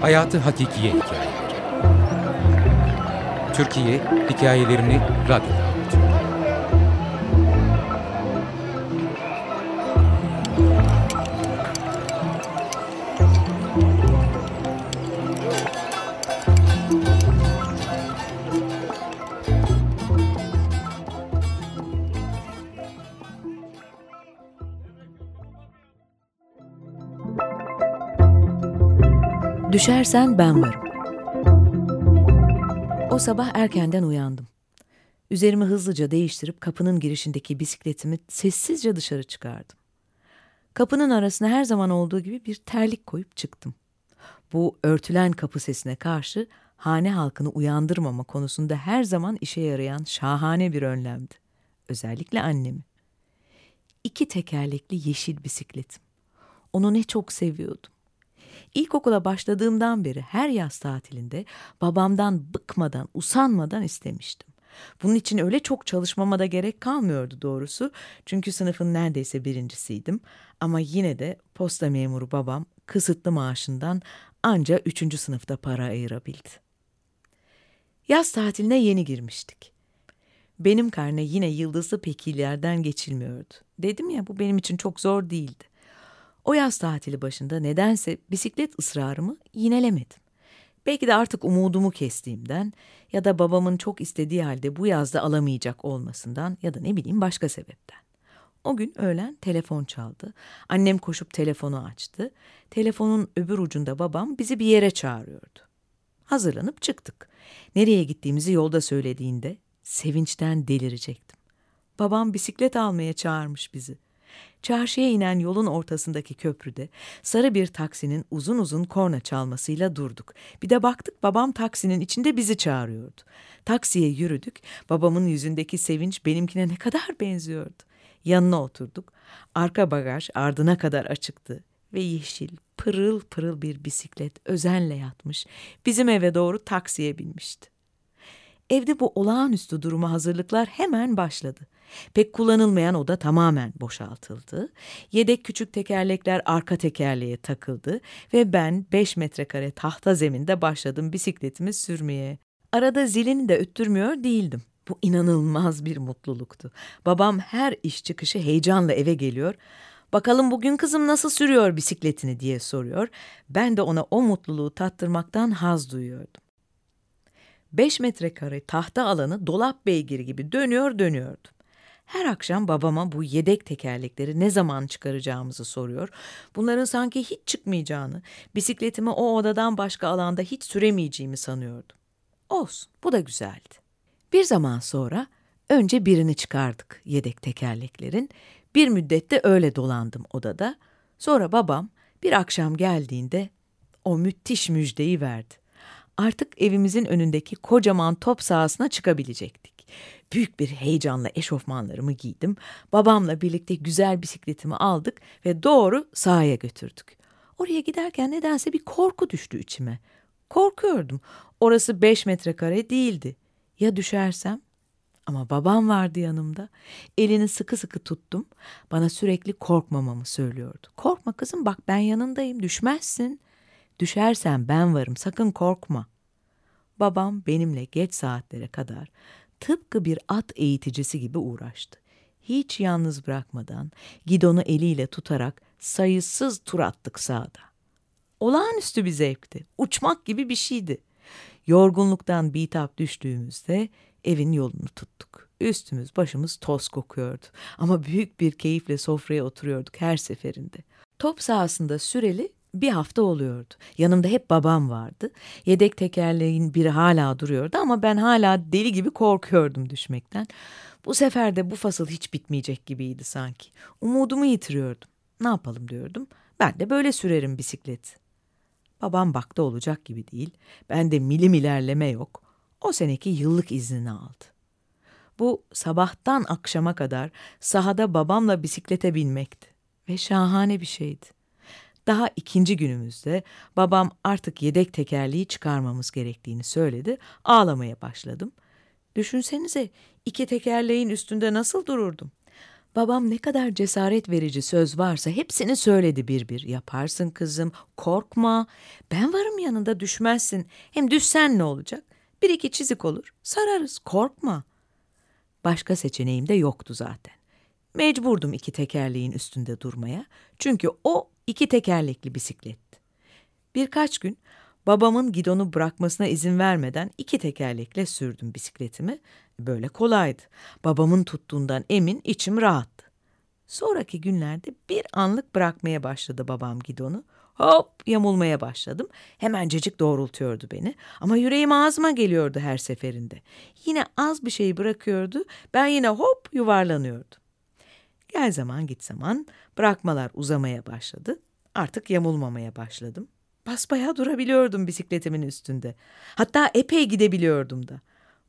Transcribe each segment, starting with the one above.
Hayatı Hakikiye Hikayeleri Türkiye hikayelerini radyoda Düşersen ben varım. O sabah erkenden uyandım. Üzerimi hızlıca değiştirip kapının girişindeki bisikletimi sessizce dışarı çıkardım. Kapının arasına her zaman olduğu gibi bir terlik koyup çıktım. Bu örtülen kapı sesine karşı hane halkını uyandırmama konusunda her zaman işe yarayan şahane bir önlemdi. Özellikle annemi. İki tekerlekli yeşil bisikletim. Onu ne çok seviyordum. İlkokula başladığımdan beri her yaz tatilinde babamdan bıkmadan, usanmadan istemiştim. Bunun için öyle çok çalışmama da gerek kalmıyordu doğrusu. Çünkü sınıfın neredeyse birincisiydim. Ama yine de posta memuru babam kısıtlı maaşından anca üçüncü sınıfta para ayırabildi. Yaz tatiline yeni girmiştik. Benim karne yine yıldızlı pekillerden geçilmiyordu. Dedim ya bu benim için çok zor değildi. O yaz tatili başında nedense bisiklet ısrarımı yinelemedim. Belki de artık umudumu kestiğimden ya da babamın çok istediği halde bu yazda alamayacak olmasından ya da ne bileyim başka sebepten. O gün öğlen telefon çaldı. Annem koşup telefonu açtı. Telefonun öbür ucunda babam bizi bir yere çağırıyordu. Hazırlanıp çıktık. Nereye gittiğimizi yolda söylediğinde sevinçten delirecektim. Babam bisiklet almaya çağırmış bizi. Çarşıya inen yolun ortasındaki köprüde sarı bir taksinin uzun uzun korna çalmasıyla durduk. Bir de baktık babam taksinin içinde bizi çağırıyordu. Taksiye yürüdük. Babamın yüzündeki sevinç benimkine ne kadar benziyordu. Yanına oturduk. Arka bagaj ardına kadar açıktı ve yeşil, pırıl pırıl bir bisiklet özenle yatmış. Bizim eve doğru taksiye binmişti. Evde bu olağanüstü duruma hazırlıklar hemen başladı. Pek kullanılmayan oda tamamen boşaltıldı. Yedek küçük tekerlekler arka tekerleğe takıldı ve ben 5 metrekare tahta zeminde başladım bisikletimi sürmeye. Arada zilini de öttürmüyor değildim. Bu inanılmaz bir mutluluktu. Babam her iş çıkışı heyecanla eve geliyor. Bakalım bugün kızım nasıl sürüyor bisikletini diye soruyor. Ben de ona o mutluluğu tattırmaktan haz duyuyordum. 5 metrekare tahta alanı dolap beygiri gibi dönüyor dönüyordu. Her akşam babama bu yedek tekerlekleri ne zaman çıkaracağımızı soruyor. Bunların sanki hiç çıkmayacağını, bisikletimi o odadan başka alanda hiç süremeyeceğimi sanıyordum. Olsun, bu da güzeldi. Bir zaman sonra önce birini çıkardık yedek tekerleklerin. Bir müddette öyle dolandım odada. Sonra babam bir akşam geldiğinde o müthiş müjdeyi verdi. Artık evimizin önündeki kocaman top sahasına çıkabilecektik. Büyük bir heyecanla eşofmanlarımı giydim. Babamla birlikte güzel bisikletimi aldık ve doğru sahaya götürdük. Oraya giderken nedense bir korku düştü içime. Korkuyordum. Orası beş metrekare değildi. Ya düşersem? Ama babam vardı yanımda. Elini sıkı sıkı tuttum. Bana sürekli korkmamamı söylüyordu. Korkma kızım bak ben yanındayım düşmezsin. Düşersen ben varım sakın korkma. Babam benimle geç saatlere kadar tıpkı bir at eğiticisi gibi uğraştı. Hiç yalnız bırakmadan gidonu eliyle tutarak sayısız tur attık sağda. Olağanüstü bir zevkti. Uçmak gibi bir şeydi. Yorgunluktan bitap düştüğümüzde evin yolunu tuttuk. Üstümüz başımız toz kokuyordu. Ama büyük bir keyifle sofraya oturuyorduk her seferinde. Top sahasında süreli bir hafta oluyordu. Yanımda hep babam vardı. Yedek tekerleğin biri hala duruyordu ama ben hala deli gibi korkuyordum düşmekten. Bu sefer de bu fasıl hiç bitmeyecek gibiydi sanki. Umudumu yitiriyordum. Ne yapalım diyordum. Ben de böyle sürerim bisiklet. Babam baktı olacak gibi değil. Ben de milim ilerleme yok. O seneki yıllık iznini aldı. Bu sabahtan akşama kadar sahada babamla bisiklete binmekti. Ve şahane bir şeydi. Daha ikinci günümüzde babam artık yedek tekerleği çıkarmamız gerektiğini söyledi. Ağlamaya başladım. Düşünsenize iki tekerleğin üstünde nasıl dururdum? Babam ne kadar cesaret verici söz varsa hepsini söyledi bir bir. Yaparsın kızım, korkma. Ben varım yanında düşmezsin. Hem düşsen ne olacak? Bir iki çizik olur, sararız, korkma. Başka seçeneğim de yoktu zaten. Mecburdum iki tekerleğin üstünde durmaya. Çünkü o iki tekerlekli bisikletti. Birkaç gün babamın gidonu bırakmasına izin vermeden iki tekerlekle sürdüm bisikletimi. Böyle kolaydı. Babamın tuttuğundan emin içim rahattı. Sonraki günlerde bir anlık bırakmaya başladı babam gidonu. Hop yamulmaya başladım. Hemencecik doğrultuyordu beni. Ama yüreğim ağzıma geliyordu her seferinde. Yine az bir şey bırakıyordu. Ben yine hop yuvarlanıyordum. Gel zaman git zaman bırakmalar uzamaya başladı. Artık yamulmamaya başladım. Basbayağı durabiliyordum bisikletimin üstünde. Hatta epey gidebiliyordum da.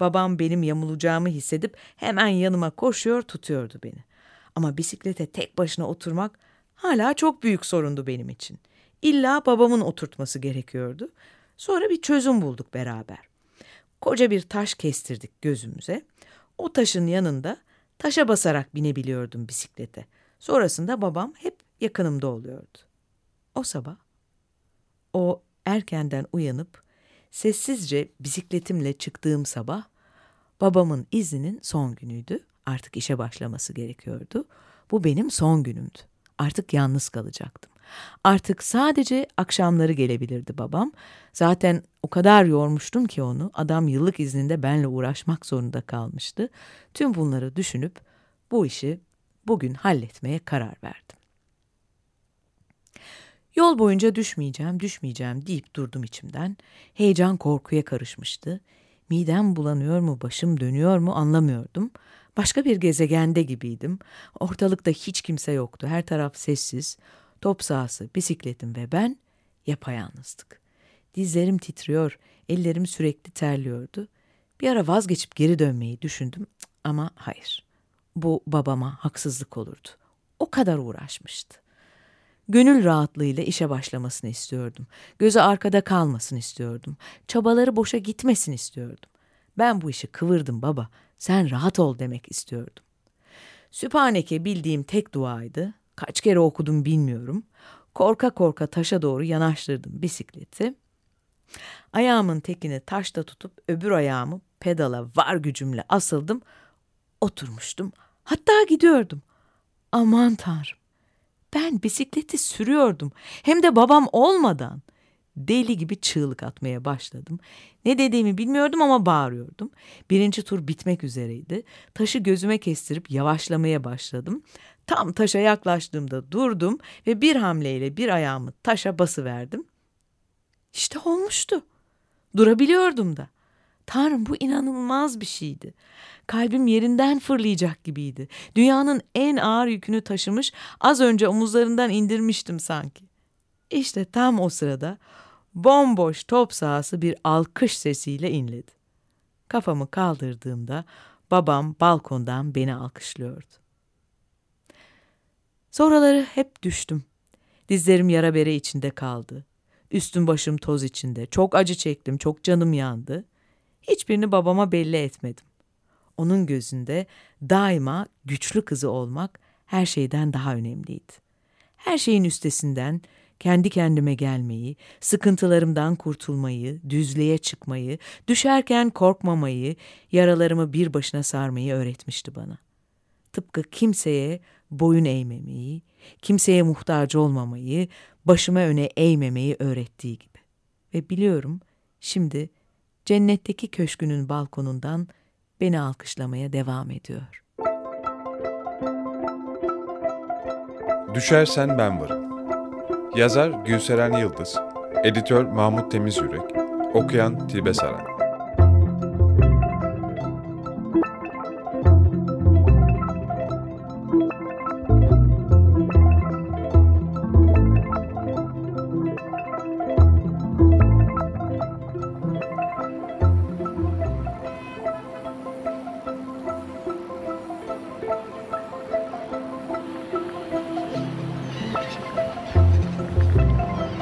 Babam benim yamulacağımı hissedip hemen yanıma koşuyor tutuyordu beni. Ama bisiklete tek başına oturmak hala çok büyük sorundu benim için. İlla babamın oturtması gerekiyordu. Sonra bir çözüm bulduk beraber. Koca bir taş kestirdik gözümüze. O taşın yanında taşa basarak binebiliyordum bisiklete. Sonrasında babam hep yakınımda oluyordu. O sabah o erkenden uyanıp sessizce bisikletimle çıktığım sabah babamın izninin son günüydü. Artık işe başlaması gerekiyordu. Bu benim son günümdü. Artık yalnız kalacaktım. Artık sadece akşamları gelebilirdi babam. Zaten o kadar yormuştum ki onu. Adam yıllık izninde benle uğraşmak zorunda kalmıştı. Tüm bunları düşünüp bu işi bugün halletmeye karar verdim. Yol boyunca düşmeyeceğim, düşmeyeceğim deyip durdum içimden. Heyecan korkuya karışmıştı. Midem bulanıyor mu, başım dönüyor mu anlamıyordum. Başka bir gezegende gibiydim. Ortalıkta hiç kimse yoktu. Her taraf sessiz. Top sahası, bisikletim ve ben yapayalnızdık. Dizlerim titriyor, ellerim sürekli terliyordu. Bir ara vazgeçip geri dönmeyi düşündüm ama hayır. Bu babama haksızlık olurdu. O kadar uğraşmıştı. Gönül rahatlığıyla işe başlamasını istiyordum. Gözü arkada kalmasın istiyordum. Çabaları boşa gitmesin istiyordum. Ben bu işi kıvırdım baba. Sen rahat ol demek istiyordum. Sübhaneke bildiğim tek duaydı. Kaç kere okudum bilmiyorum. Korka korka taşa doğru yanaştırdım bisikleti. Ayağımın tekini taşta tutup öbür ayağımı pedala var gücümle asıldım. Oturmuştum. Hatta gidiyordum. Aman tanrım. Ben bisikleti sürüyordum. Hem de babam olmadan. Deli gibi çığlık atmaya başladım. Ne dediğimi bilmiyordum ama bağırıyordum. Birinci tur bitmek üzereydi. Taşı gözüme kestirip yavaşlamaya başladım. Tam taşa yaklaştığımda durdum ve bir hamleyle bir ayağımı taşa basıverdim. İşte olmuştu. Durabiliyordum da. Tanrım bu inanılmaz bir şeydi. Kalbim yerinden fırlayacak gibiydi. Dünyanın en ağır yükünü taşımış, az önce omuzlarından indirmiştim sanki. İşte tam o sırada bomboş top sahası bir alkış sesiyle inledi. Kafamı kaldırdığımda babam balkondan beni alkışlıyordu. Sonraları hep düştüm. Dizlerim yara bere içinde kaldı. Üstüm başım toz içinde. Çok acı çektim, çok canım yandı. Hiçbirini babama belli etmedim. Onun gözünde daima güçlü kızı olmak her şeyden daha önemliydi. Her şeyin üstesinden kendi kendime gelmeyi, sıkıntılarımdan kurtulmayı, düzlüğe çıkmayı, düşerken korkmamayı, yaralarımı bir başına sarmayı öğretmişti bana. Tıpkı kimseye boyun eğmemeyi, kimseye muhtaç olmamayı, başıma öne eğmemeyi öğrettiği gibi. Ve biliyorum şimdi cennetteki köşkünün balkonundan beni alkışlamaya devam ediyor. Düşersen ben varım. Yazar Gülseren Yıldız, editör Mahmut Temizyürek, okuyan Tilbe Saran.